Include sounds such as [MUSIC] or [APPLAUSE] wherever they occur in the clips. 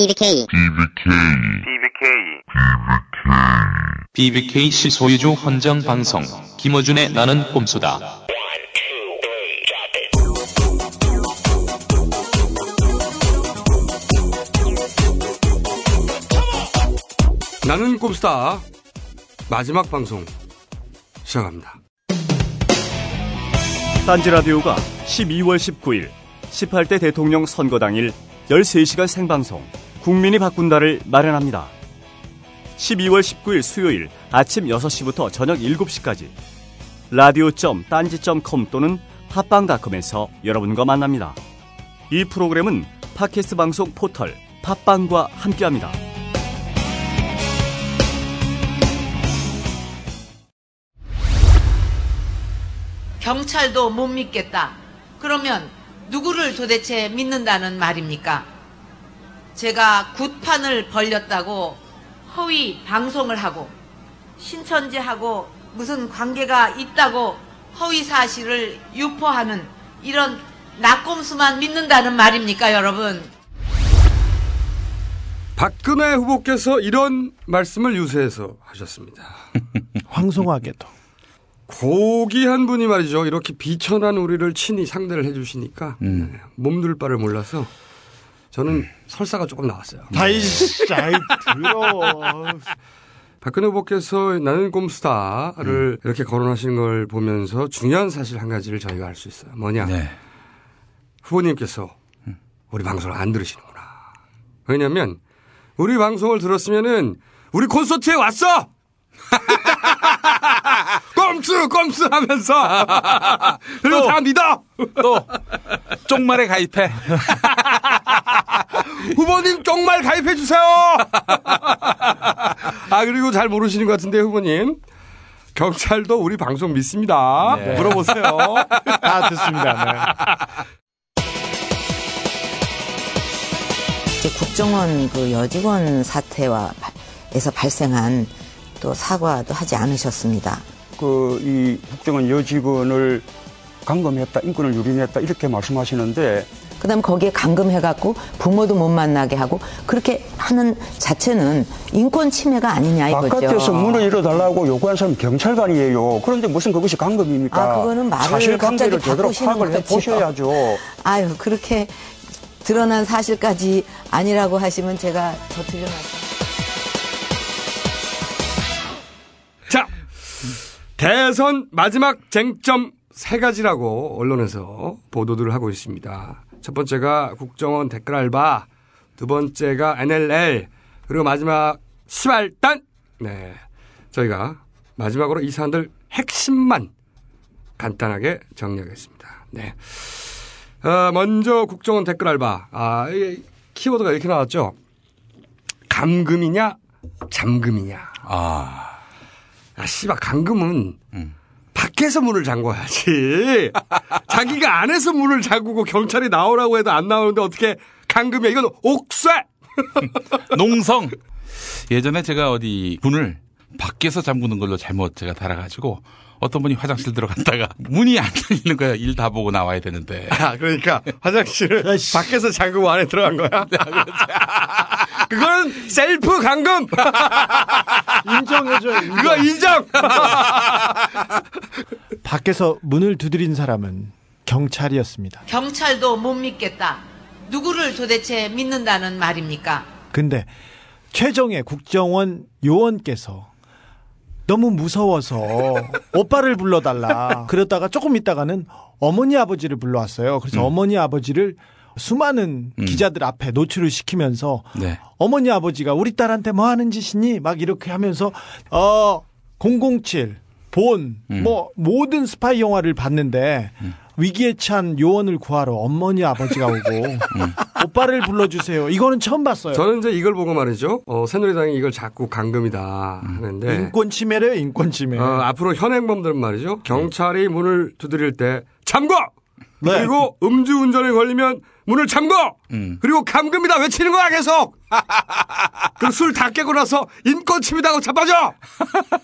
BBK BBK 시 소유주 헌정 방송. 김어준의 나는 꼼수다. 나는 꼼스타 마지막 방송 시작합니다. 딴지 라디오가 12월 19일 18대 대통령 선거 당일 13시간 생방송 국민이 바꾼다를 마련합니다. 12월 19일 수요일 아침 6시부터 저녁 7시까지 라디오.딴지.com 또는 팟빵닷컴에서 여러분과 만납니다. 이 프로그램은 팟캐스트 방송 포털 팟빵과 함께합니다. 경찰도 못 믿겠다. 그러면 누구를 도대체 믿는다는 말입니까? 제가 굿판을 벌렸다고 허위 방송을 하고 신천지하고 무슨 관계가 있다고 허위 사실을 유포하는 이런 낙곰수만 믿는다는 말입니까, 여러분? 박근혜 후보께서 이런 말씀을 유세해서 하셨습니다. [LAUGHS] 황송하게도. 고귀한 분이 말이죠. 이렇게 비천한 우리를 친히 상대를 해주시니까 네, 몸둘 바를 몰라서 저는 설사가 조금 나왔어요. 다이씨, 아이, 들어. 박근혜 후보께서 나는 꼼수다를 이렇게 거론하시는 걸 보면서 중요한 사실 한 가지를 저희가 알 수 있어요. 뭐냐. 후보님께서 우리 방송을 안 들으시는구나. 왜냐면 우리 방송을 들었으면은 우리 콘서트에 왔어! [LAUGHS] 꼼수, 꼼수 하면서. [LAUGHS] 그리고 또. 다 믿어! 또 쪽말에 가입해. [LAUGHS] 후보님 쪽말 가입해 주세요. [LAUGHS] 아 그리고 잘 모르시는 것 같은데 후보님 경찰도 우리 방송 믿습니다. 네. 물어보세요. 다 듣습니다. 네. 이제 국정원 그 여직원 사태와 바- 에서 발생한 또 사과도 하지 않으셨습니다. 그 이 국정원 여직원을 감금했다, 인권을 유린했다 이렇게 말씀하시는데 그다음 거기에 감금해갖고 부모도 못 만나게 하고 그렇게 하는 자체는 인권 침해가 아니냐 이거죠. 바깥에서 문을 열어달라고 요구한 사람 경찰관이에요. 그런데 무슨 그것이 감금입니까? 아, 그거는 말을 사실 관계를 갑자기 제대로 파악을 해. 보셔야죠. 아유 그렇게 드러난 사실까지 아니라고 하시면 제가 더 틀려놨어요. 대선 마지막 쟁점 세 가지라고 언론에서 보도들을 하고 있습니다. 첫 번째가 국정원 댓글 알바, 두 번째가 NLL, 그리고 마지막 시발단. 네, 저희가 마지막으로 이 사안들 핵심만 간단하게 정리하겠습니다. 네. 어, 먼저 국정원 댓글 알바. 아, 이 키워드가 이렇게 나왔죠. 감금이냐, 잠금이냐. 아, 아, 씨발, 감금은 밖에서 문을 잠궈야지. [LAUGHS] 자기가 안에서 문을 잠그고 경찰이 나오라고 해도 안 나오는데 어떻게 감금이야. 이건 옥쇠! [LAUGHS] 농성. 예전에 제가 어디 문을 밖에서 잠그는 걸로 잘못 제가 달아가지고 어떤 분이 화장실 들어갔다가 [LAUGHS] 문이 안 열리는 거야. 일 다 보고 나와야 되는데. 아, 그러니까 화장실을 [LAUGHS] 밖에서 잠그고 안에 들어간 거야? [LAUGHS] 그건 셀프 감금! 인정해줘요. 인정. 그거 인정! 밖에서 문을 두드린 사람은 경찰이었습니다. 경찰도 못 믿겠다. 누구를 도대체 믿는다는 말입니까? 근데 최정의 국정원 요원께서 너무 무서워서 오빠를 불러달라. 그러다가 조금 있다가는 어머니 아버지를 불러왔어요. 그래서 어머니 아버지를 수많은 음. 기자들 앞에 노출을 시키면서 네. 어머니 아버지가 우리 딸한테 뭐 하는 짓이니? 막 이렇게 하면서 어 007, 본, 음. 뭐 모든 스파이 영화를 봤는데 위기에 처한 요원을 구하러 어머니 아버지가 오고 [LAUGHS] 오빠를 불러주세요. 이거는 처음 봤어요. 저는 이제 이걸 보고 말이죠. 어, 새누리당이 이걸 자꾸 감금이다 하는데. 인권 침해래요, 인권 침해. 어, 앞으로 현행범들은 말이죠. 경찰이 문을 두드릴 때 잠궈! 네. 그리고 음주운전에 걸리면 문을 잠궈! 음. 그리고 감금이다 외치는 거야 계속! [LAUGHS] 그리고 술다 깨고 나서 인권 침해다고 자빠져!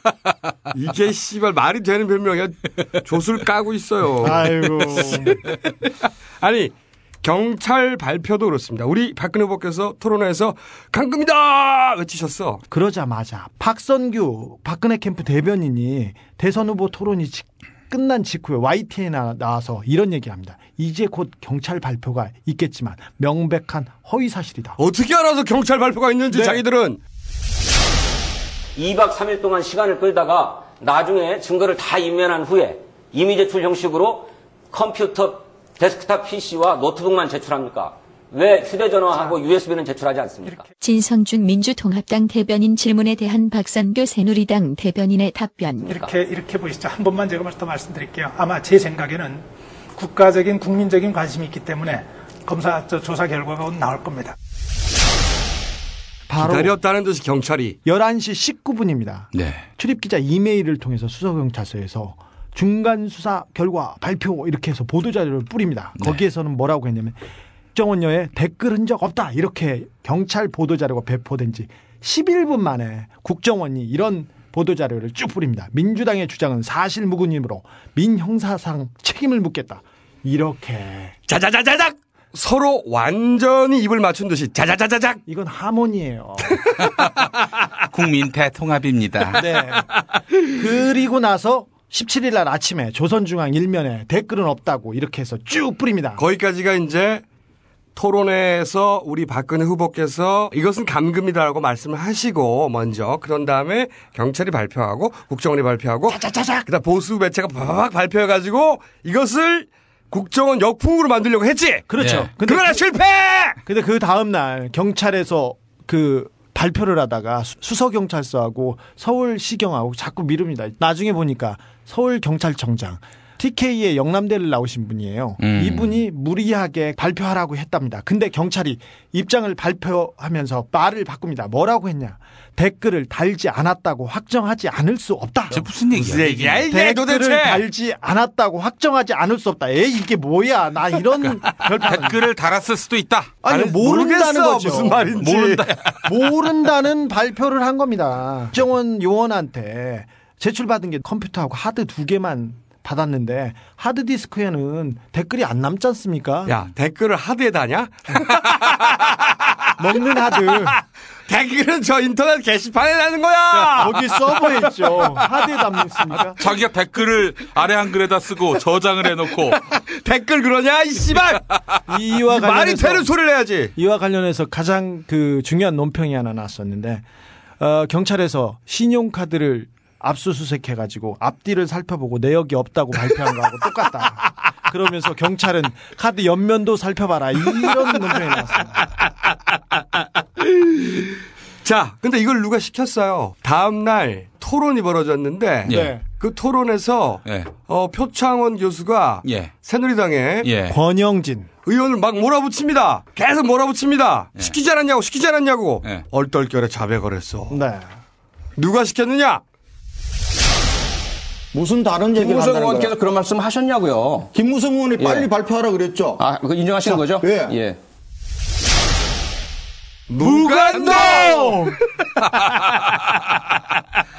[LAUGHS] 이게 씨발 말이 되는 변명이야. 조술 까고 있어요. 아이고. [LAUGHS] 아니 경찰 발표도 그렇습니다. 우리 박근혜 후보께서 토론회에서 강금이다 외치셨어. 그러자마자 박선규 박근혜 캠프 대변인이 대선 후보 토론이 직, 끝난 직후에 YTN에 나와서 이런 얘기합니다. 이제 곧 경찰 발표가 있겠지만 명백한 허위 사실이다. 어떻게 알아서 경찰 발표가 있는지 네. 자기들은 2박 3일 동안 시간을 끌다가 나중에 증거를 다 인면한 후에 이미 제출 형식으로 컴퓨터 데스크탑 PC와 노트북만 제출합니까? 왜 휴대전화하고 USB는 제출하지 않습니까? 진성준 민주통합당 대변인 질문에 대한 박선규 새누리당 대변인의 답변. 이렇게 이렇게 보시죠. 한 번만 제가 더 말씀드릴게요. 아마 제 생각에는 국가적인 국민적인 관심이 있기 때문에 검사 저 조사 결과가 곧 나올 겁니다. 바로 기다렸다는 듯이 경찰이 11시 19분입니다. 네. 출입 기자 이메일을 통해서 수서경찰서에서 중간 수사 결과 발표 이렇게 해서 보도 자료를 뿌립니다. 네. 거기에서는 뭐라고 했냐면 국정원녀의 댓글 흔적 없다 이렇게 경찰 보도 자료가 배포된 지 11분 만에 국정원이 이런 보도자료를 쭉 뿌립니다. 민주당의 주장은 사실무근이므로 민형사상 책임을 묻겠다. 이렇게 자자자자작 서로 완전히 입을 맞춘 듯이 자자자자작 이건 하모니예요. [LAUGHS] 국민 대통합입니다. 네. 그리고 나서 17일 날 아침에 조선중앙 일면에 댓글은 없다고 이렇게 해서 쭉 뿌립니다. 거기까지가 이제 토론회에서 우리 박근혜 후보께서 이것은 감금이다라고 말씀을 하시고 먼저 그런 다음에 경찰이 발표하고 국정원이 발표하고 그다음 보수 매체가 팍 발표해가지고 이것을 국정원 역풍으로 만들려고 했지. 그렇죠. 네. 근데 그거나 그- 실패. 근데 그 다음 날 경찰에서 그 발표를 하다가 수- 수서경찰서하고 서울시경하고 자꾸 미룹니다. 나중에 보니까 서울경찰청장 TK의 영남대를 나오신 분이에요. 음. 이분이 무리하게 발표하라고 했답니다. 근데 경찰이 입장을 발표하면서 말을 바꿉니다. 뭐라고 했냐? 댓글을 달지 않았다고 확정하지 않을 수 없다. 저 무슨 얘기야? 무슨 얘기야 이게 댓글을 도대체? 달지 않았다고 확정하지 않을 수 없다. 에이 이게 뭐야? 나 이런 별판 댓글을 달았을 수도 있다. 아니, 모른다는 모르겠어, 거죠. 무슨 말인지. 모른다. [LAUGHS] 모른다는 발표를 한 겁니다. 국정원 요원한테 제출받은 게 컴퓨터하고 하드 두 개만 받았는데 하드 디스크에는 댓글이 안 남지 않습니까? 야 댓글을 하드에 다냐? [LAUGHS] 먹는 하드 [LAUGHS] 댓글은 저 인터넷 게시판에 나는 거야. 거기 서버에 있죠. 하드에 담습니까? 자기가 댓글을 아래 한글에다 쓰고 저장을 해놓고 [LAUGHS] 댓글 그러냐 이 씨발. 이와 말이 관련해서 되는 소리를 해야지. 이와 관련해서 가장 그 중요한 논평이 하나 나왔었는데 어, 경찰에서 신용카드를 압수수색 해가지고 앞뒤를 살펴보고 내역이 없다고 발표한 거하고 똑같다. [LAUGHS] 그러면서 경찰은 카드 옆면도 살펴봐라 이런 논평이 나왔습니다. [LAUGHS] 자, 근데 이걸 누가 시켰어요? 다음 날 토론이 벌어졌는데 예. 그 토론에서 예. 어, 표창원 교수가 예. 새누리당의 예. 권영진 의원을 막 몰아붙입니다. 계속 몰아붙입니다. 시키지 않았냐고 시키지 않았냐고 예. 얼떨결에 자백을 했어. 네. 누가 시켰느냐? 무슨 다른 얘기를 김무성 한다는 의원께서 거예요? 그런 말씀 하셨냐고요. 김무성 의원이 빨리 예. 발표하라 그랬죠. 아, 그거 인정하시는 자, 거죠? 예. 예. 무간도! [LAUGHS]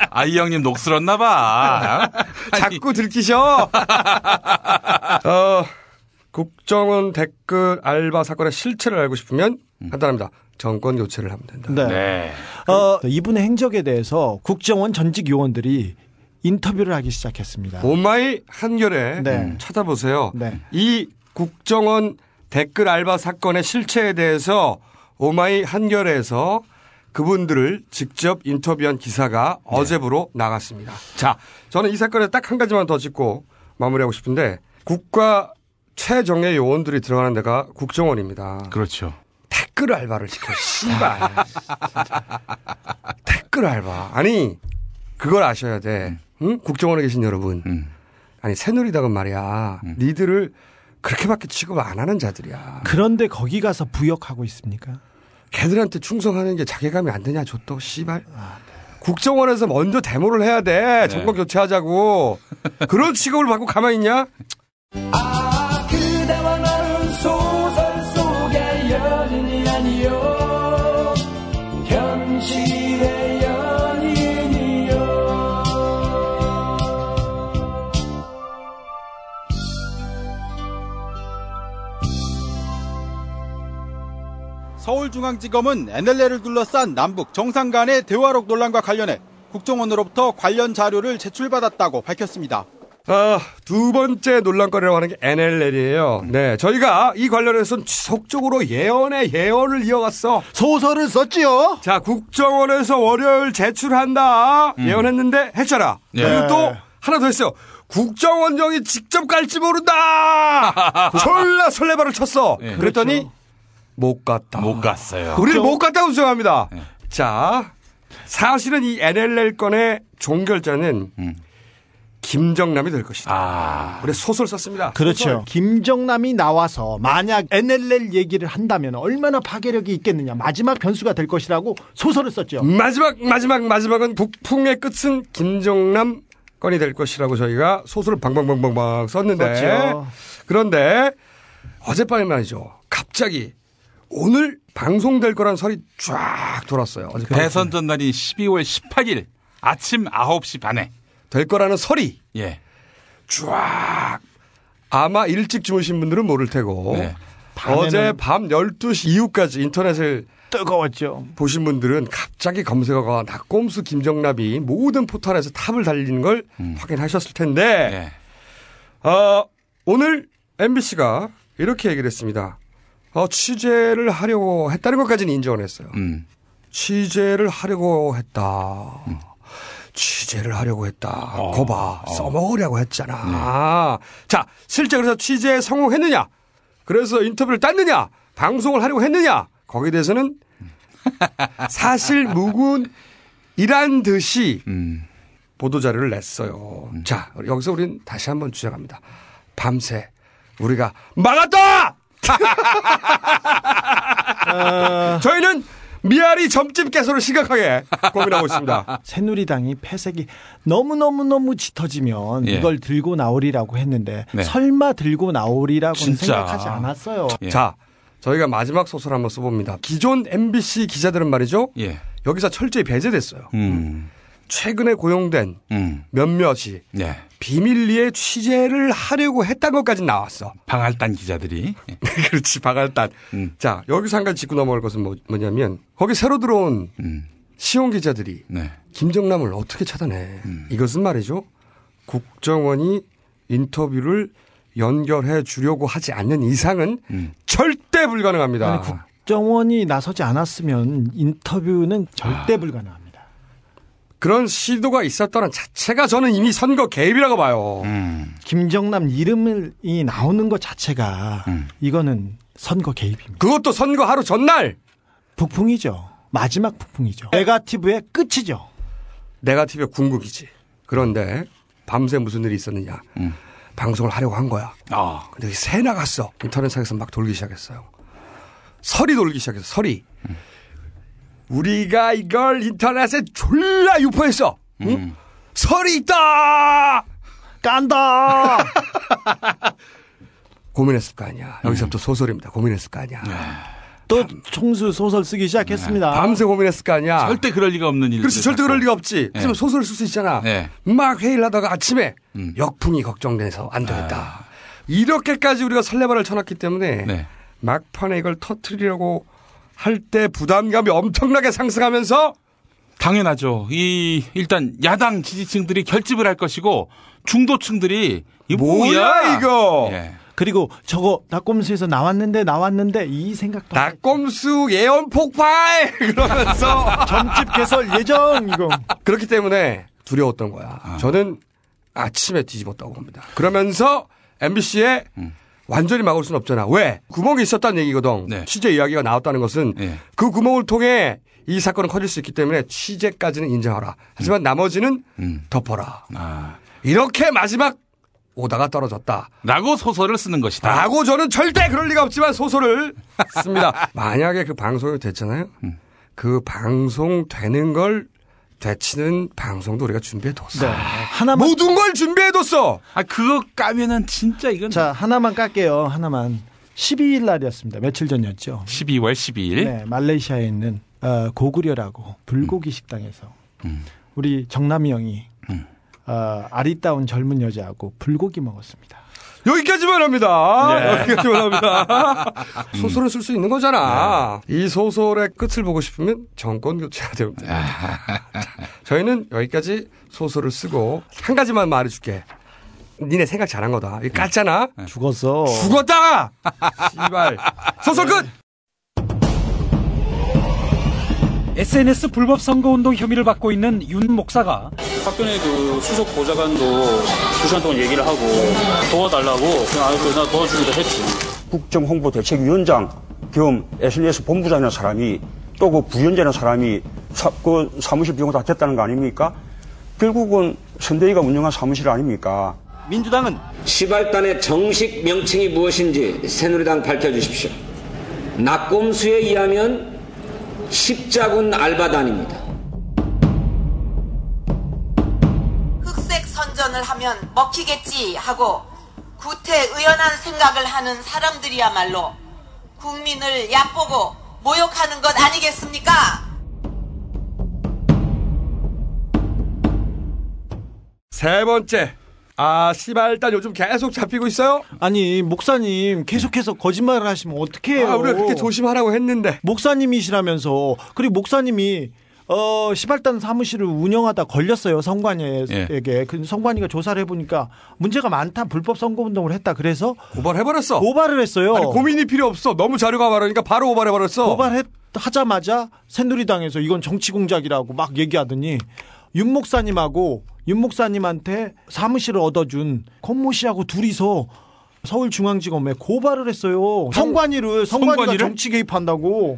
아이 형님 녹슬었나 봐. 자꾸 들키셔. [LAUGHS] 어, 국정원 댓글 알바 사건의 실체를 알고 싶으면 간단합니다. 정권 교체를 하면 된다. 네. 네. 어, 이분의 행적에 대해서 국정원 전직 요원들이 인터뷰를 하기 시작했습니다. 오마이 한겨레 네. 찾아보세요. 네. 이 국정원 댓글 알바 사건의 실체에 대해서 오마이 한겨레에서 그분들을 직접 인터뷰한 기사가 어제부로 나갔습니다. 자, 저는 이 사건에 딱 한 가지만 더 짚고 마무리하고 싶은데 국가 최정예 요원들이 들어가는 데가 국정원입니다. 그렇죠. 댓글 알바를 시켜, 씨발. [LAUGHS] 댓글 알바. 아니, 그걸 아셔야 돼. 응? 국정원에 계신 여러분. 음. 아니, 새누리당은 말이야. 니들을 그렇게밖에 취급 안 하는 자들이야. 그런데 거기 가서 부역하고 있습니까? 걔들한테 충성하는 게 자괴감이 안 되냐, 줬또 씨발. 국정원에서 먼저 데모를 해야 돼. 정권 교체하자고. 그런 취급을 받고 가만히 있냐? 서울중앙지검은 NLL을 둘러싼 남북 정상 간의 대화록 논란과 관련해 국정원으로부터 관련 자료를 제출받았다고 밝혔습니다. 아, 두 번째 논란거리라고 하는 게 NLL이에요. 네, 저희가 이 관련해서는 지속적으로 예언에 예언을 이어갔어. 소설을 썼지요. 자, 국정원에서 월요일 제출한다. 예언했는데 했잖아. 예. 그리고 또 하나 더 했어요. 국정원장이 직접 갈지 모른다. [LAUGHS] 졸라 설레발을 쳤어. 예. 그랬더니 못 갔다. 못 갔어요. 우리는 못 갔다고 주장합니다. 자, 사실은 이 NLL 건의 종결자는 김정남이 될 것이다. 아. 우리 소설 썼습니다. 그렇죠. 소설. 김정남이 나와서 만약 NLL 얘기를 한다면 얼마나 파괴력이 있겠느냐. 마지막 변수가 될 것이라고 소설을 썼죠. 마지막 마지막 마지막은 북풍의 끝은 김정남 건이 될 것이라고 저희가 소설을 방방방방방 썼는데 썼죠. 그런데 어젯밤에 말이죠. 갑자기 오늘 방송될 거란 설이 쫙 돌았어요. 어제 대선 전날인 12월 18일 아침 9시 반에 될 거라는 설이 예. 쫙 아마 일찍 주무신 분들은 모를 테고 네. 어제 밤 12시 이후까지 인터넷을 뜨거웠죠. 보신 분들은 갑자기 검색어가 낙곰수 김정남이 모든 포털에서 탑을 달리는 걸 확인하셨을 텐데 어, 오늘 MBC가 이렇게 얘기를 했습니다. 어, 취재를 하려고 했다는 것까지는 인정을 했어요. 음. 취재를 하려고 했다. 취재를 하려고 했다. 거봐. 써먹으려고 했잖아. 자, 실제 그래서 취재에 성공했느냐? 그래서 인터뷰를 땄느냐? 방송을 하려고 했느냐? 거기에 대해서는 [LAUGHS] 사실 무근이란 듯이 보도 자료를 냈어요. 자, 여기서 우리는 다시 한번 주장합니다. 밤새 우리가 막았다! 저희는 미아리 점집 개소를 심각하게 고민하고 있습니다. 새누리당이 패색이 너무너무너무 짙어지면 예. 이걸 들고 나오리라고 했는데 네. 설마 들고 나오리라고는 진짜. 생각하지 않았어요. 자, 저희가 마지막 소설 한번 써봅니다. 기존 MBC 기자들은 말이죠. 예. 여기서 철저히 배제됐어요. 음. 최근에 고용된 음. 몇몇이 네. 비밀리에 취재를 하려고 했던 것까지 나왔어. 방할단 기자들이. [LAUGHS] 그렇지, 방할단. 음. 자, 여기서 한 가지 짚고 넘어갈 것은 뭐, 뭐냐면, 거기 새로 들어온 음. 시온 기자들이 네. 김정남을 어떻게 차단해. 음. 이것은 말이죠. 국정원이 인터뷰를 연결해 주려고 하지 않는 이상은 음. 절대 불가능합니다. 아니, 국정원이 나서지 않았으면 인터뷰는 절대 아. 불가능합니다. 그런 시도가 있었다는 자체가 저는 이미 선거 개입이라고 봐요. 음. 김정남 이름이 나오는 것 자체가 음. 이거는 선거 개입입니다. 그것도 선거 하루 전날 북풍이죠. 마지막 북풍이죠. 네가티브의 끝이죠. 네가티브의 궁극이지. 그런데 밤새 무슨 일이 있었느냐. 방송을 하려고 한 거야. 아. 근데 새 나갔어. 인터넷상에서 막 돌기 시작했어요. 설이 돌기 시작했어. 설이. 우리가 이걸 인터넷에 졸라 유포했어. 응? 설이 있다. 깐다. [LAUGHS] 고민했을 거 아니야. 여기서부터 소설입니다. 고민했을 거 아니야. 또 총수 소설 쓰기 시작했습니다. 밤새 고민했을 거 아니야. 절대 그럴 리가 없는 일. 그렇지. 절대 그럴 리가 없지. 네. 소설을 쓸 수 있잖아. 네. 막 회의를 하다가 아침에 음. 역풍이 걱정돼서 안 아. 되겠다. 이렇게까지 우리가 설레발을 쳐놨기 때문에 네. 막판에 이걸 터트리려고 할 때 부담감이 엄청나게 상승하면서 당연하죠. 이 일단 야당 지지층들이 결집을 할 것이고 중도층들이 이 뭐야, 이거 예. 그리고 저거 낙곰수에서 나왔는데 나왔는데 이 생각도 낙곰수 예언 폭발 [LAUGHS] 그러면서 [LAUGHS] 점집 개설 예정 이거 그렇기 때문에 두려웠던 거야. 아. 저는 아침에 뒤집었다고 봅니다. 그러면서 MBC에 음. 완전히 막을 수는 없잖아. 왜? 구멍이 있었다는 얘기거든. 네. 취재 이야기가 나왔다는 것은 예. 그 구멍을 통해 이 사건은 커질 수 있기 때문에 취재까지는 인정하라. 하지만 나머지는 음. 덮어라. 아. 이렇게 마지막 오다가 떨어졌다. 라고 소설을 쓰는 것이다. 라고 저는 절대 그럴 리가 없지만 소설을 [LAUGHS] 씁니다. 만약에 그 방송이 됐잖아요. 음. 그 방송 되는 걸 되치는 방송도 우리가 준비해뒀어. 네. 하나만 모든 걸 준비해뒀어. 아 그거 까면은 진짜 이건 자 하나만 깔게요 하나만 12일 날이었습니다 며칠 전이었죠 12월 12일. 네 말레이시아에 있는 어, 고구려라고 불고기 식당에서 음. 우리 정남이 형이 음. 어, 아리따운 젊은 여자하고 불고기 먹었습니다 여기까지만 합니다. 네. 여기까지만 합니다. [LAUGHS] 소설을 쓸 수 있는 거잖아. 이 소설의 끝을 보고 싶으면 정권 교체해야 됩니다. 자, 저희는 여기까지 소설을 쓰고 한 가지만 말해줄게. 니네 생각 잘한 거다. 이거 깠잖아. 죽었어. 죽었다. 씨발. 소설 끝. SNS 불법 선거운동 혐의를 받고 있는 윤 목사가 박근혜 그 수석 보좌관도 두 시간 동안 얘기를 하고 도와달라고 그냥 아, 그래, 나 도와주기로 했지. 국정 홍보 대책위원장 겸 SNS 본부장이라는 사람이 또 그 부위원장이라는 사람이 사, 그 사무실 비용 다 됐다는 거 아닙니까? 결국은 선대위가 운영한 사무실 아닙니까? 민주당은 시발단의 정식 명칭이 무엇인지 새누리당 밝혀주십시오. 낙곰수에 의하면 십자군 알바단입니다. 흑색 선전을 하면 먹히겠지 하고 구태의연한 생각을 하는 사람들이야말로 국민을 얕보고 모욕하는 것 아니겠습니까? 세 번째. 아, 씨발단 요즘 계속 잡히고 있어요? 아니, 목사님 계속해서 거짓말을 하시면 어떡해요? 아, 우리가 그렇게 조심하라고 했는데. 목사님이시라면서 그리고 목사님이 어, 시발단 사무실을 운영하다 걸렸어요, 성관이에게. 그 성관이가 조사를 해보니까 문제가 많다, 불법 선거운동을 했다. 그래서 고발해버렸어. 고발을 했어요. 아니, 고민이 필요 없어. 너무 자료가 많으니까 바로 고발해버렸어. 고발하자마자 새누리당에서 이건 정치 공작이라고 막 얘기하더니 윤 목사님하고 윤 목사님한테 사무실을 얻어준 권모 씨하고 둘이서 서울중앙지검에 고발을 했어요. 성관이를 성관이가 성관이를? 정치 개입한다고.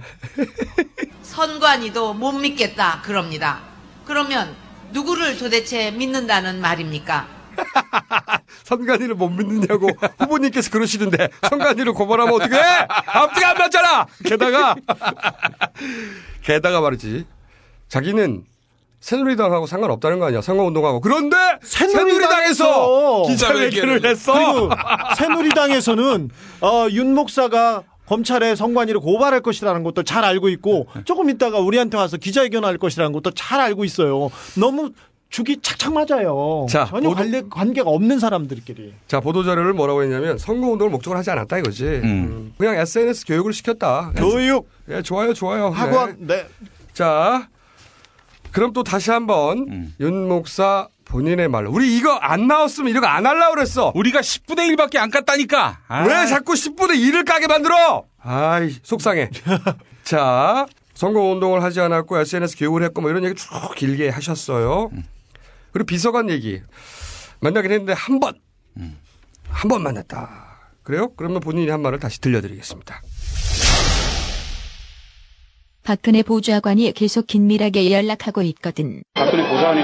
[LAUGHS] 선관위도 못 믿겠다 그럽니다. 그러면 누구를 도대체 믿는다는 말입니까? [LAUGHS] 선관위를 못 믿느냐고 후보님께서 그러시는데 선관위를 고발하면 어떻게 해? 앞뒤가 안 맞잖아. 게다가 [LAUGHS] 게다가 말이지. 자기는 새누리당하고 상관없다는 거 아니야. 선거운동하고. 그런데 새누리당에서 기자회견을 했어. 그리고 새누리당에서는 어, 윤 목사가 검찰에 성관이를 고발할 것이라는 것도 잘 알고 있고 조금 있다가 우리한테 와서 기자회견할 것이라는 것도 잘 알고 있어요. 너무 죽이 착착 맞아요. 자, 전혀 관계, 관계가 없는 사람들끼리. 자 보도 자료를 뭐라고 했냐면 선거운동을 목적으로 하지 않았다 이거지. 음, 그냥 SNS 교육을 시켰다. 교육. 예, 좋아요, 좋아요. 학원, 네. 자, 그럼 또 다시 한번 윤 목사 본인의 말로 우리 이거 안 나왔으면 이거 안 하려고 그랬어. 우리가 10분의 1밖에 안 깠다니까. 아. 왜 자꾸 10분의 1을 까게 만들어? 아이, 속상해. [LAUGHS] 자, 선거 운동을 하지 않았고 SNS 교육을 했고 뭐 이런 얘기 쭉 길게 하셨어요. 그리고 비서관 얘기. 만나긴 했는데 한 번. 한번 만났다. 그래요? 그러면 본인이 한 말을 다시 들려드리겠습니다. 박근혜 보좌관이 계속 긴밀하게 연락하고 있거든. 박근혜 보좌관이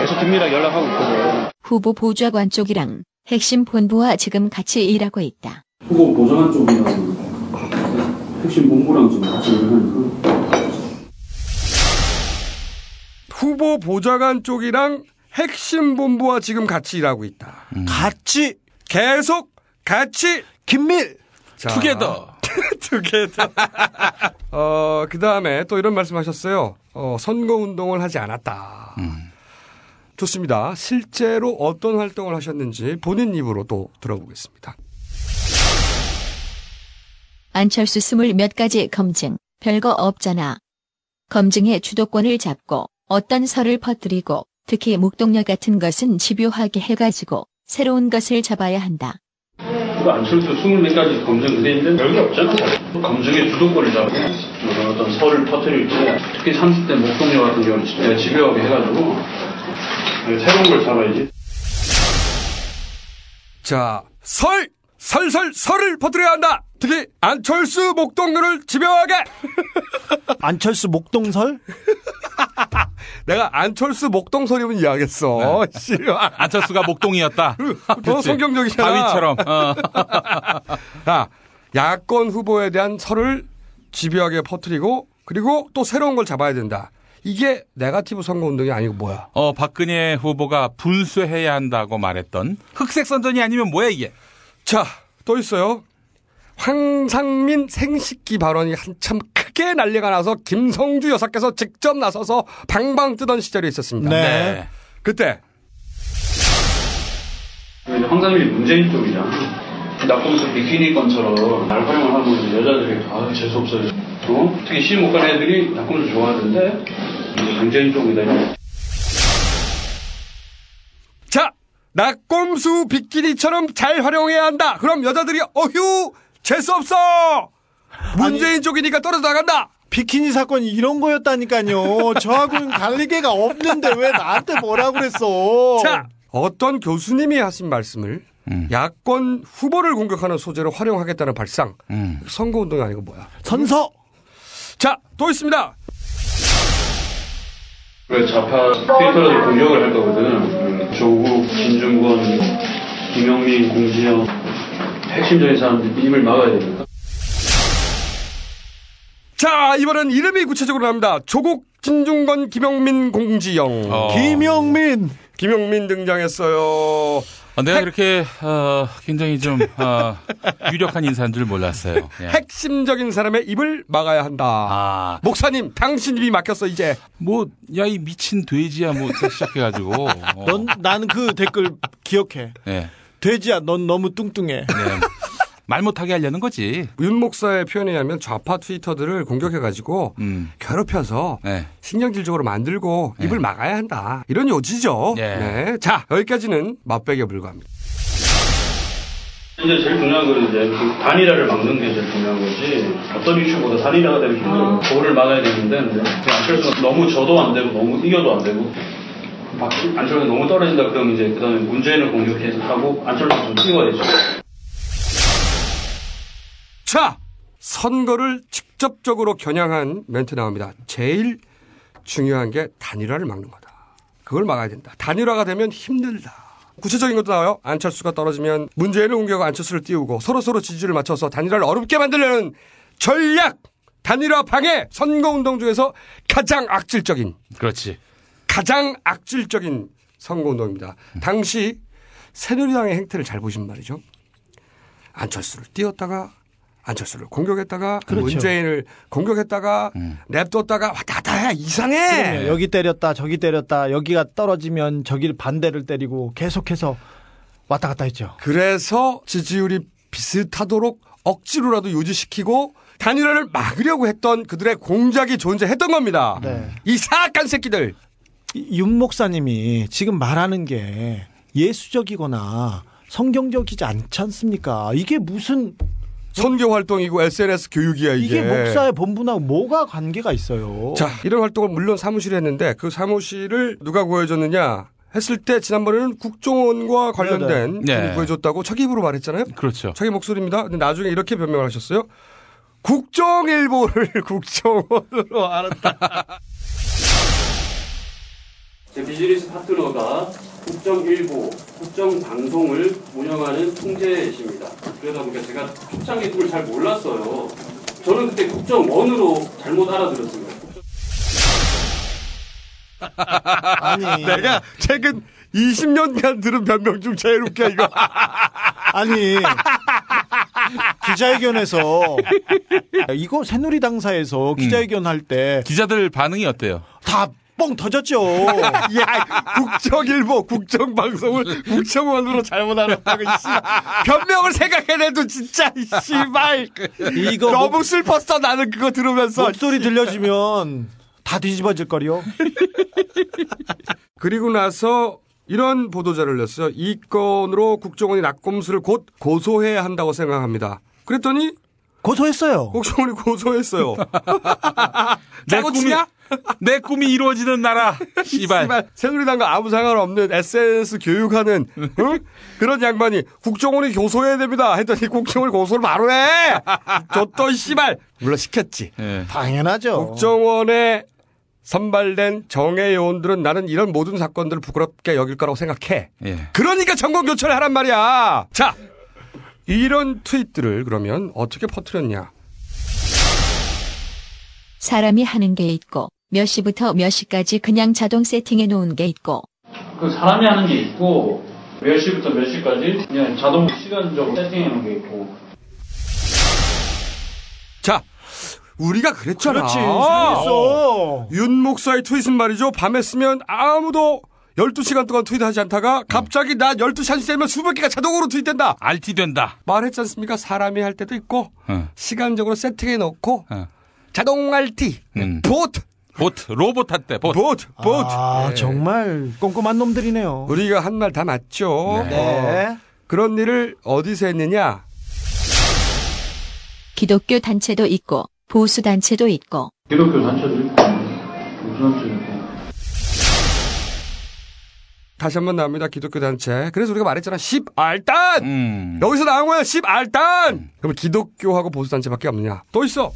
계속 긴밀하게 연락하고 있거든. 후보 보좌관 쪽이랑 핵심 본부와 지금 같이 일하고 있다. 후보 보좌관 쪽이랑 핵심 본부랑 좀 같이 하니까. 후보 보좌관 쪽이랑 핵심 본부와 지금 같이 일하고 있다. 같이 계속 같이 긴밀 자. 투게더. [LAUGHS] 투게더. 어, 그 다음에 또 이런 말씀 하셨어요. 어, 선거 운동을 하지 않았다. 좋습니다. 실제로 어떤 활동을 하셨는지 본인 입으로 또 들어보겠습니다. 안철수 스물 몇 가지 검증, 별거 없잖아. 검증의 주도권을 잡고 어떤 설을 퍼뜨리고 특히 목동력 같은 것은 집요하게 해가지고 새로운 것을 잡아야 한다. 그 안철수 20몇 가지 검증 의뢰인데 별게 없잖아. 검증의 주도권을 잡고 어, 어떤 설을 터뜨릴 때 특히 30대 목동료 같은 경우는 진짜 집요하게 해가지고 새로운 걸 잡아야지. 자, 설! 설설 설을 퍼뜨려야 한다! 특히 안철수 목동률을 집요하게! [LAUGHS] 안철수 목동설? [LAUGHS] 내가 안철수 목동설이면 이해하겠어. [LAUGHS] 씨. 안철수가 목동이었다. [LAUGHS] 더 성경적이잖아. 다윗처럼. 어. 자, 야권 후보에 대한 설을 집요하게 퍼뜨리고 그리고 또 새로운 걸 잡아야 된다. 이게 네가티브 선거 운동이 아니고 뭐야? 어, 박근혜 후보가 분수해야 한다고 말했던 흑색 선전이 아니면 뭐야 이게? 자, 또 있어요. 황상민 생식기 발언이 한참 크게 난리가 나서 김성주 여사께서 직접 나서서 방방 뜨던 시절이 있었습니다. 네. 그때 황상민이 문재인 쪽이잖아. 낙검수 비키니 건처럼 날 활용을 하면 이제 여자들이 아 재수 없어요. 어? 특히 시집 못 가는 애들이 낙검수 좋아하는데 이제 경쟁 쪽이다. 자, 낙곰수 비키니처럼 잘 활용해야 한다. 그럼 여자들이 어휴 재수 없어. 문재인 쪽이니까 떨어져 나간다. 비키니 사건이 이런 거였다니까요. 저하고는 관리계가 없는데 왜 나한테 뭐라 그랬어? 자, 어떤 교수님이 하신 말씀을 야권 후보를 공격하는 소재로 활용하겠다는 발상. 선거운동이 아니고 뭐야? 선서. 자, 또 있습니다. 왜 좌파 트위터라도 공격을 할 거거든. 음, 조국, 진중권, 김영민, 공지영 핵심적인 사람들 임을 막아야 됩니다. 자, 이번엔 이름이 구체적으로 나옵니다. 조국, 진중권, 김영민, 공지영. 어. 김영민. 김영민 등장했어요. 어, 내가 이렇게 어, 굉장히 좀 어, [LAUGHS] 유력한 인사인 줄 몰랐어요. 예. 핵심적인 사람의 입을 막아야 한다. 아. 목사님, 당신 입이 막혔어, 이제. 뭐, 야, 이 미친 돼지야, 뭐, 시작해가지고. 어. [LAUGHS] 넌 나는 그 댓글 기억해. 네. 돼지야, 넌 너무 뚱뚱해. 네. 말 못하게 하려는 거지. 윤 목사의 표현에 의하면 좌파 트위터들을 공격해가지고 음. 괴롭혀서 네. 신경질적으로 만들고 입을 막아야 한다. 이런 요지죠. 네. 네. 자, 여기까지는 맛배기에 불과합니다. 이제 제일 중요한 건 이제 그 단일화를 막는 게 제일 중요한 거지. 어떤 이슈보다 단일화가 되면 힘들어. 그거를 막아야 되는데, 근데 그 안철수가 너무 져도 안 되고 너무 이겨도 안 되고. 막 안철수가 너무 떨어진다 그러면 이제 그 다음에 문재인을 공격해서 하고 안철수 좀 찍어야죠. 자, 선거를 직접적으로 겨냥한 멘트 나옵니다. 제일 중요한 게 단일화를 막는 거다. 그걸 막아야 된다. 단일화가 되면 힘들다. 구체적인 것도 나와요. 안철수가 떨어지면 문재인을 옮겨고 안철수를 띄우고 서로서로 지지를 맞춰서 단일화를 어렵게 만들려는 전략! 단일화 방해! 선거운동 중에서 가장 악질적인, 그렇지. 가장 악질적인 선거운동입니다. 당시 새누리당의 행태를 잘 보시면 말이죠. 안철수를 띄웠다가 안철수를 공격했다가 그렇죠. 문재인을 공격했다가 냅뒀다가 왔다 갔다 해 이상해. 그럼요. 여기 때렸다, 저기 때렸다, 여기가 떨어지면 저기를 반대를 때리고 계속해서 왔다 갔다 했죠. 그래서 지지율이 비슷하도록 억지로라도 유지시키고 단일화를 막으려고 했던 그들의 공작이 존재했던 겁니다. 네. 이 사악한 새끼들. 이- 윤 목사님이 지금 말하는 게 예수적이거나 성경적이지 않지 않습니까? 이게 무슨 선교 활동이고 SNS 교육이야 이게. 이게 목사의 본분하고 뭐가 관계가 있어요? 자, 이런 활동을 물론 사무실에 했는데 그 사무실을 누가 구해줬느냐 했을 때 지난번에는 국정원과 관련된 네. 분이 구해줬다고 자기 입으로 말했잖아요. 그렇죠. 자기 목소리입니다. 근데 나중에 이렇게 변명을 하셨어요. 국정일보를 [LAUGHS] 국정원으로 알았다. 제 비즈니스 파트너가 국정 일보, 국정 방송을 운영하는 통제십니다. 그러다 보니까 제가 초창기 그걸 잘 몰랐어요. 저는 그때 국정원으로 잘못 알아들었습니다. 아니 [LAUGHS] 내가 최근 20년간 들은 변명 중 제일 웃겨 이거. [LAUGHS] 아니 기자회견에서 이거 새누리당사에서 기자회견 할 때 기자들 반응이 어때요? 다 뻥 터졌죠. [LAUGHS] 야, 국정일보, 국정방송을 국정원으로 잘못 알았다고, 이씨. 변명을 생각해내도 진짜, 이 씨발. 이거 너무 슬펐어, 나는 그거 들으면서. 목소리 들려주면 다 뒤집어질 거요. [LAUGHS] 그리고 나서 이런 보도자를 냈어요. 이 건으로 국정원이 낙검수를 곧 고소해야 한다고 생각합니다. 그랬더니 고소했어요. 국정원이 고소했어요. [LAUGHS] 내 짜고 꿈이, 치냐? 내 꿈이 이루어지는 나라. 씨발. 씨발, 새누리당과 아무 상관없는 SNS 교육하는 응? 그런 양반이 국정원이 고소해야 됩니다. 했더니 국정원이 고소를 바로 해. 저또 씨발 물론 시켰지. 예. 당연하죠. 국정원에 선발된 정의 요원들은 나는 이런 모든 사건들을 부끄럽게 여길 거라고 생각해. 예. 그러니까 정권 교체를 하란 말이야. 자, 이런 트윗들을 그러면 어떻게 퍼뜨렸냐? 사람이 하는 게 있고 몇 시부터 몇 시까지 그냥 자동 세팅해 놓은 게 있고 그 사람이 하는 게 있고 몇 시부터 몇 시까지 그냥 자동 시간적으로 세팅해 놓은 게 있고 자, 우리가 그랬잖아. 그렇지. 윤 목사의 트윗은 말이죠. 밤에 쓰면 아무도 12시간 동안 트윗하지 않다가 갑자기 나 12시 한시 되면 수백 개가 자동으로 트윗된다. RT 된다. 말했지 않습니까? 사람이 할 때도 있고 어. 시간적으로 세팅해 놓고 어. 자동 RT, 음. 보트, 보트, 로봇 할 때, 보트. 보트, 보트. 아, 네. 정말 꼼꼼한 놈들이네요. 우리가 한 말 다 맞죠. 네. 어, 그런 일을 어디서 했느냐? 기독교 단체도 있고 보수 단체도 있고 기독교 단체도 있고, 무슨 단체도 있고. 다시 한 번 나옵니다. 기독교 단체. 그래서 우리가 말했잖아. 10알단! 음. 여기서 나온 거야. 10알단! 그럼 기독교하고 보수 단체밖에 없느냐? 또 있어.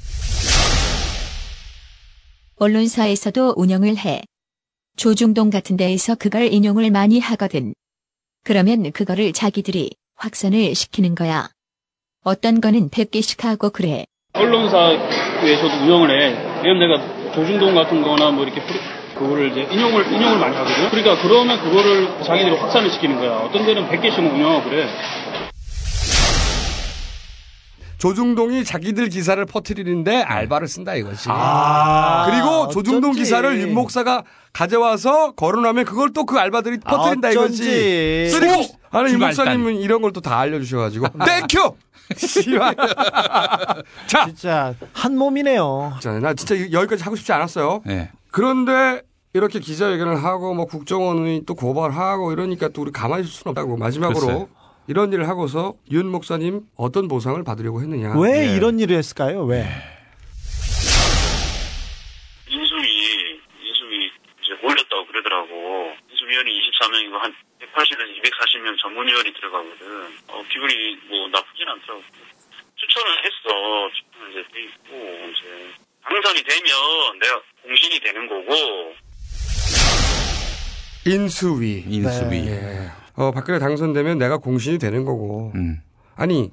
언론사에서도 운영을 해. 조중동 같은 데에서 그걸 인용을 많이 하거든. 그러면 그거를 자기들이 확산을 시키는 거야. 어떤 거는 100개씩 하고 그래. 언론사에서도 운영을 해. 왜냐면 내가 조중동 같은 거나 뭐 이렇게 프리- 그거를 이제 인용을, 인용을 많이 하거든요. 그러니까 그러면 그거를 자기들이 확산을 시키는 거야. 어떤 데는 100개씩 운영하고 그래. 조중동이 자기들 기사를 퍼뜨리는데 알바를 쓴다 이거지. 아, 그리고 조중동 어쩐지. 기사를 윤 목사가 가져와서 거론하면 그걸 또 그 알바들이 퍼뜨린다 어쩐지. 이거지. 그리고 아니 윤. 목사님은 이런 걸 또 다 알려주셔가지고 [LAUGHS] thank you. 씨발. [LAUGHS] 자, 진짜 한 몸이네요. 자, 나 진짜 여기까지 하고 싶지 않았어요. 네. 그런데 이렇게 기자회견을 하고 뭐 국정원이 또 고발하고 이러니까 또 우리 가만히 있을 수는 없다고 마지막으로 글쎄. 이런 일을 하고서 윤 목사님 어떤 보상을 받으려고 했느냐. 왜 예. 이런 일을 했을까요? 왜? 인수위, 인수위 이제 올렸다고 그러더라고. 인수위원이 24명이고 한 180에서 240명 전문위원이 들어가거든. 어, 기분이 뭐 나쁘진 않더라고. 추천을 했어. 추천을 이제 돼 있고, 이제. 당선이 되면 내가 공신이 되는 거고, 인수위. 인수위. 예. 어, 박근혜 당선되면 내가 공신이 되는 거고. 음. 아니,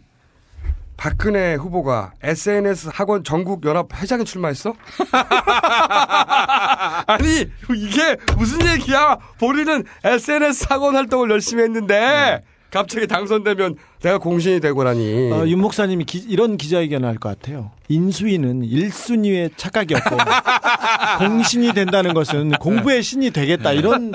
박근혜 후보가 SNS 학원 전국 연합 회장에 출마했어? [LAUGHS] 아니, 이게 무슨 얘기야? 본인은 SNS 학원 활동을 열심히 했는데, 갑자기 당선되면 내가 공신이 되고라니. 어, 윤 목사님이 기- 이런 기자회견을 할 것 같아요. 인수위는 1순위의 착각이었고 [LAUGHS] 공신이 된다는 것은 공부의 신이 되겠다. 이런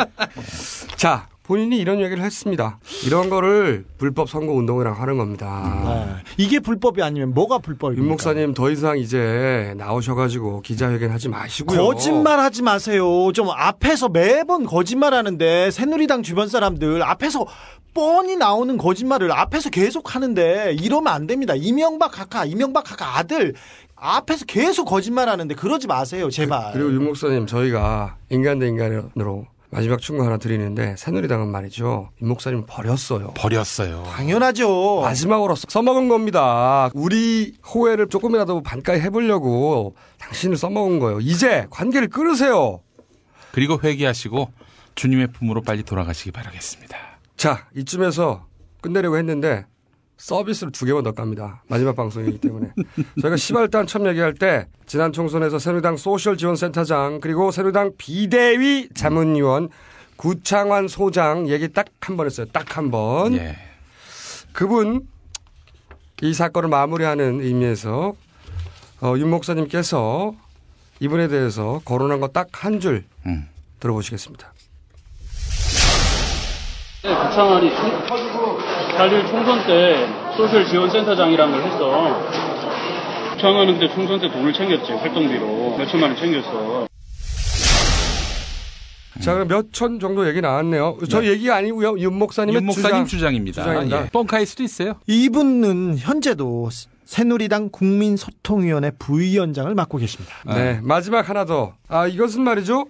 자, 본인이 이런 얘기를 했습니다. 이런 거를 불법 선거 운동이라고 하는 겁니다. 네. 이게 불법이 아니면 뭐가 불법입니까? 윤 목사님 더 이상 이제 나오셔가지고 기자회견 하지 마시고요. 거짓말 하지 마세요. 좀 앞에서 매번 거짓말 하는데 새누리당 주변 사람들 앞에서 뻔히 나오는 거짓말을 앞에서 계속 하는데 이러면 안 됩니다. 이명박 각하, 이명박 각하 아들 앞에서 계속 거짓말 하는데 그러지 마세요. 제발. 그 리고 윤 목사님 저희가 인간 대 인간으로 마지막 충고 하나 드리는데 새누리당은 말이죠. 윤 목사님 버렸어요. 버렸어요. 당연하죠. 마지막으로 써- 써먹은 겁니다. 우리 호혜를 조금이라도 반가이 해보려고 당신을 써먹은 거예요. 이제 관계를 끊으세요. 그리고 회개하시고 주님의 품으로 빨리 돌아가시기 바라겠습니다. 자, 이쯤에서 끝내려고 했는데 서비스를 두 개만 더 깝니다. 마지막 방송이기 때문에. [LAUGHS] 저희가 시발단 처음 얘기할 때 지난 총선에서 새누리당 소셜지원센터장 그리고 새누리당 비대위 자문위원 구창환 소장 얘기 딱 한 번 했어요. 딱 한 번. 예. 그분 이 사건을 마무리하는 의미에서 어, 윤 목사님께서 이분에 대해서 거론한 거 딱 한줄 음. 들어보시겠습니다. 네, 구창환이 8일 총선 때 소셜 지원센터장이라는 걸 했어. 그때 총선 때 돈을 챙겼지, 활동비로. 몇 천만 원 챙겼어. 자, 그럼 몇 천 정도 얘기 나왔네요. 저 얘기 아니고요. 윤 목사님의 윤 목사님 주장, 주장입니다. 주장입니다. 예. 뻥카일 수도 있어요. 이분은 현재도 새누리당 국민소통위원회 부위원장을 맡고 계십니다. 네, 마지막 하나 더. 아, 이것은 말이죠.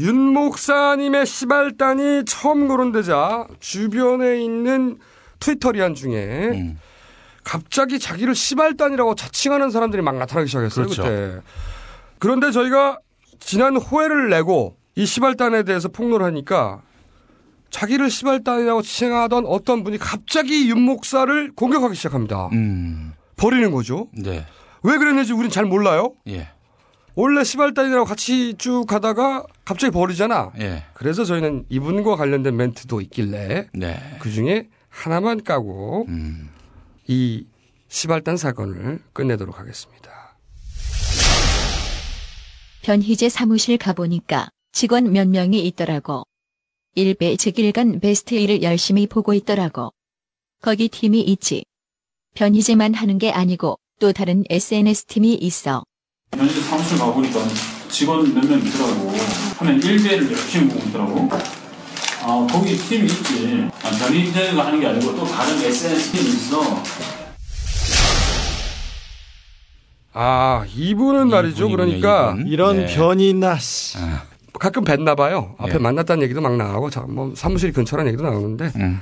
윤 목사님의 시발단이 처음 거론되자 주변에 있는 트위터리안 중에 음. 갑자기 자기를 시발단이라고 자칭하는 사람들이 막 나타나기 시작했어요. 그렇죠. 그때. 그런데 저희가 지난 호해를 내고 이 시발단에 대해서 폭로를 하니까 자기를 시발단이라고 칭하던 어떤 분이 갑자기 윤 목사를 공격하기 시작합니다. 음. 버리는 거죠. 네. 왜 그랬는지 우린 잘 몰라요. 예. 원래 시발단이라고 같이 쭉 가다가 갑자기 버리잖아. 예. 그래서 저희는 이분과 관련된 멘트도 있길래 네. 그 중에 하나만 까고 음. 이 시발단 사건을 끝내도록 하겠습니다. 변희재 사무실 가보니까 직원 몇 명이 있더라고. 일배 즉일간 베스트 1을 열심히 보고 있더라고. 거기 팀이 있지. 변희재만 하는 게 아니고 또 다른 SNS 팀이 있어. 현재 사무실 가보니까 직원 몇 명 있더라고. 하면 1대를 열심히 보고 있더라고. 아, 거기 팀이 있지. 아, 변희재가 하는 게 아니고 또 다른 SNS 팀이 있어. 아, 이분은 말이죠. 그러니까 이런 네. 변이 있나 씨. 가끔 뵀나 봐요. 앞에 예. 만났다는 얘기도 막 나오고 자, 뭐 사무실 근처라는 얘기도 나오는데 음.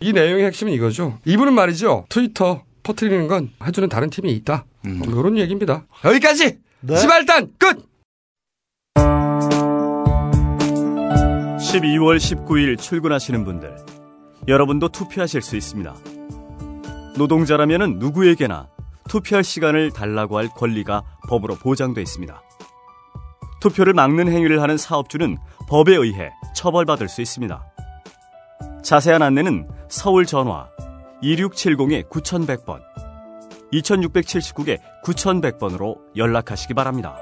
이 내용의 핵심은 이거죠. 이분은 말이죠. 트위터 퍼뜨리는 건 해주는 다른 팀이 있다. 뭐 이런 얘기입니다. 여기까지 시발단 끝. 12월 19일 출근하시는 분들, 여러분도 투표하실 수 있습니다. 노동자라면 누구에게나 투표할 시간을 달라고 할 권리가 법으로 보장돼 있습니다. 투표를 막는 행위를 하는 사업주는 법에 의해 처벌받을 수 있습니다. 자세한 안내는 서울 전화 2670-9100번, 2679-9100번으로 연락하시기 바랍니다.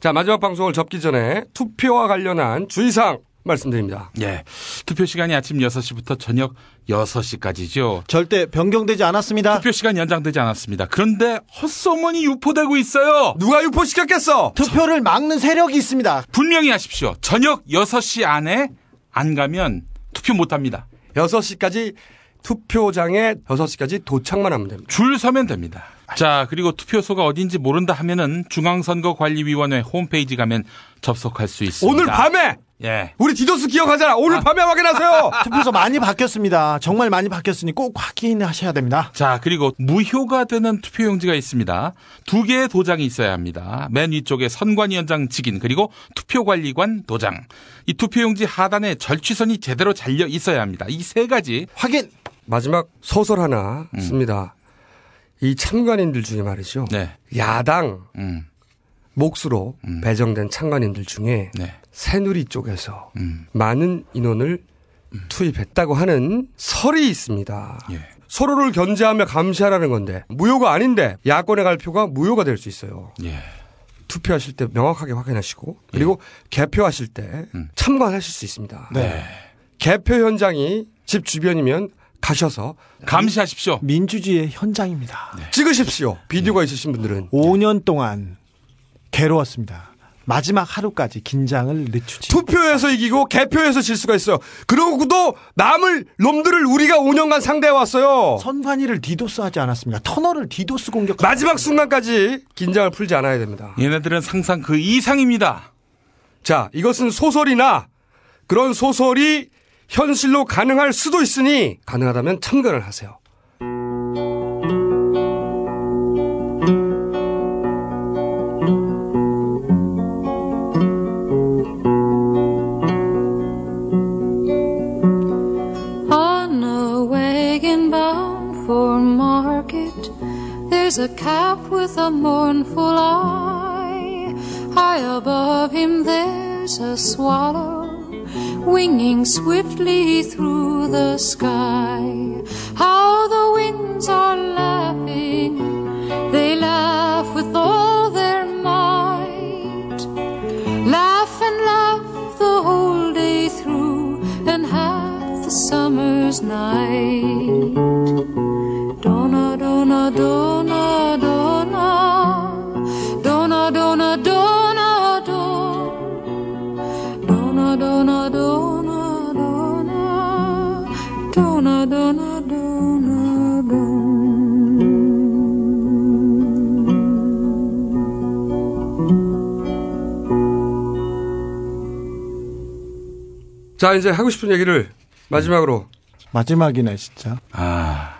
자 마지막 방송을 접기 전에 투표와 관련한 주의사항 말씀드립니다. 예. 투표 시간이 아침 6시부터 저녁 6시까지죠. 절대 변경되지 않았습니다. 투표 시간 연장되지 않았습니다. 그런데 헛소문이 유포되고 있어요. 누가 유포시켰겠어? 투표를 막는 세력이 있습니다. 분명히 하십시오. 저녁 6시 안에 안 가면 투표 못 합니다. 6시까지 투표장에 6시까지 도착만 하면 됩니다. 줄 서면 됩니다. 자, 그리고 투표소가 어딘지 모른다 하면은 중앙선거관리위원회 홈페이지 가면 접속할 수 있습니다. 오늘 밤에 예. 우리 디도스 기억하잖아. 오늘 밤에 확인하세요. [LAUGHS] 투표소 많이 바뀌었습니다. 정말 많이 바뀌었으니 꼭 확인하셔야 됩니다. 자, 그리고 무효가 되는 투표용지가 있습니다. 두 개의 도장이 있어야 합니다. 맨 위쪽에 선관위원장 직인 그리고 투표관리관 도장. 이 투표용지 하단에 절취선이 제대로 잘려 있어야 합니다. 이 세 가지 확인. 마지막 소설 하나 음. 씁니다. 이 참관인들 중에 말이죠. 네. 야당 음. 몫으로 배정된 참관인들 중에 네. 새누리 쪽에서 음. 많은 인원을 투입했다고 하는 설이 있습니다. 예. 서로를 견제하며 감시하라는 건데 무효가 아닌데 야권의 갈표가 무효가 될 수 있어요. 예. 투표하실 때 명확하게 확인하시고 그리고 개표하실 때 참관하실 수 있습니다. 네. 개표 현장이 집 주변이면 가셔서 감시하십시오. 민주주의의 현장입니다. 찍으십시오. 비디오가 있으신 분들은 5년 동안 괴로웠습니다. 마지막 하루까지 긴장을 늦추지. 투표에서 이기고 개표에서 질 수가 있어요. 그러고도 남을 놈들을 우리가 5년간 상대해 왔어요. 선관위를 디도스하지 않았습니까? 터널을 디도스 공격. 마지막 순간까지 긴장을 풀지 않아야 됩니다. 얘네들은 상상 그 이상입니다. 자, 이것은 소설이나 그런 소설이 현실로 가능할 수도 있으니 가능하다면 참관을 하세요. There's a calf with a mournful eye. High above him, there's a swallow winging swiftly through the sky. How the winds are laughing, they laugh with all their might. Laugh and laugh the whole day through, and half the summer's night. 자, 이제 하고 싶은 얘기를 마지막으로 마지막이네 진짜. 아.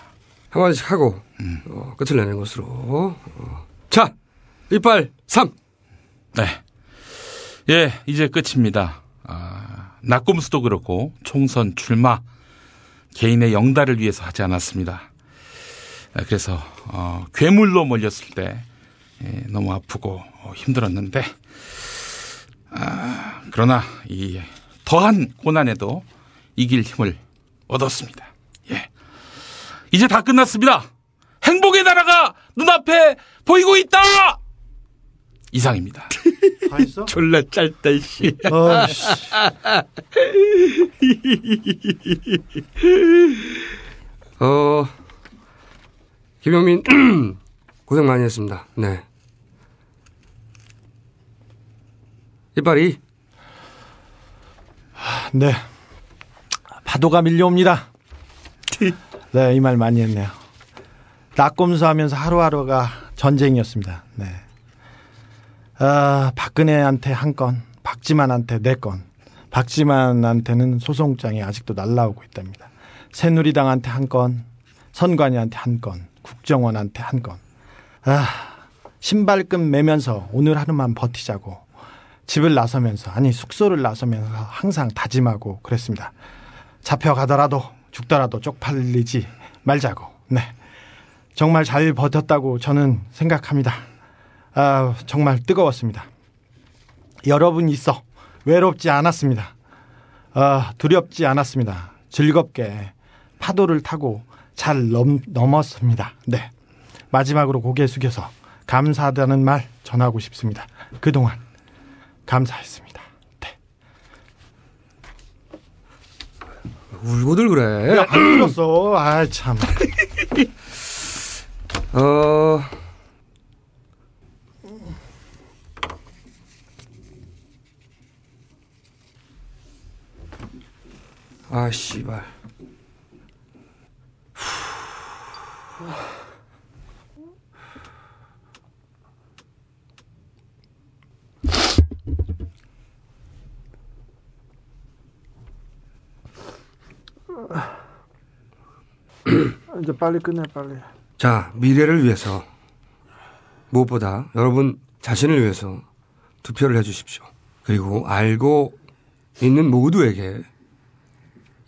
한 마디씩 하고 어, 끝을 내는 것으로. 어. 자, 이빨 3. 네. 예, 이제 끝입니다. 아, 낙곰수도 그렇고 총선 출마 개인의 영달을 위해서 하지 않았습니다. 아, 그래서 어, 괴물로 몰렸을 때 예, 너무 아프고 어, 힘들었는데 아, 그러나 이 더한 고난에도 이길 힘을 얻었습니다. 예. 이제 다 끝났습니다. 행복의 나라가 눈앞에 보이고 있다! 이상입니다. [LAUGHS] 다 했어? [LAUGHS] 졸라 짧다, [LAUGHS] 이씨. 어, 씨. 어, 김영민, 고생 많이 했습니다. 네. 이빨이, 네. 파도가 밀려옵니다. [LAUGHS] 네, 이 말 많이 했네요. 낙검수 하면서 하루하루가 전쟁이었습니다. 네. 아, 박근혜한테 한 건, 박지만한테 네 건, 박지만한테는 소송장이 아직도 날라오고 있답니다. 새누리당한테 한 건, 선관위한테 한 건, 국정원한테 한 건. 아, 신발끈 매면서 오늘 하루만 버티자고 집을 나서면서, 아니, 숙소를 나서면서 항상 다짐하고 그랬습니다. 잡혀가더라도 죽더라도 쪽팔리지 말자고. 네. 정말 잘 버텼다고 저는 생각합니다. 아, 정말 뜨거웠습니다. 여러분 있어 외롭지 않았습니다. 아, 두렵지 않았습니다. 즐겁게 파도를 타고 잘 넘, 넘었습니다. 네. 마지막으로 고개 숙여서 감사하다는 말 전하고 싶습니다. 그동안 감사했습니다. 울고들 그래. 야, 안 울었어. 아, 참. 어, 아, 씨발. 이제 빨리 끝내, 빨리. 자, 미래를 위해서 무엇보다 여러분 자신을 위해서 투표를 해 주십시오. 그리고 알고 있는 모두에게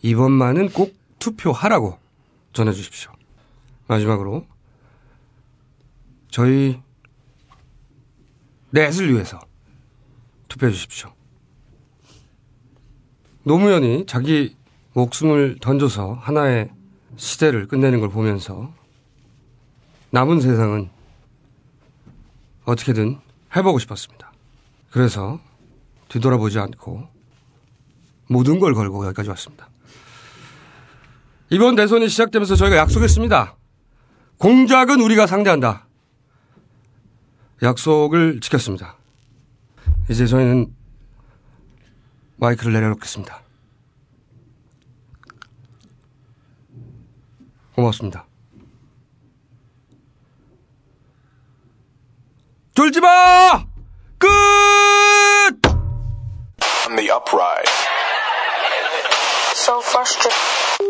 이번만은 꼭 투표하라고 전해 주십시오. 마지막으로 저희 넷을 위해서 투표해 주십시오. 노무현이 자기 목숨을 던져서 하나의 시대를 끝내는 걸 보면서 남은 세상은 어떻게든 해보고 싶었습니다. 그래서 뒤돌아보지 않고 모든 걸 걸고 여기까지 왔습니다. 이번 대선이 시작되면서 저희가 약속했습니다. 공작은 우리가 상대한다. 약속을 지켰습니다. 이제 저희는 마이크를 내려놓겠습니다. 고맙습니다. 졸지 마! 끝! On the upright. So frustrated.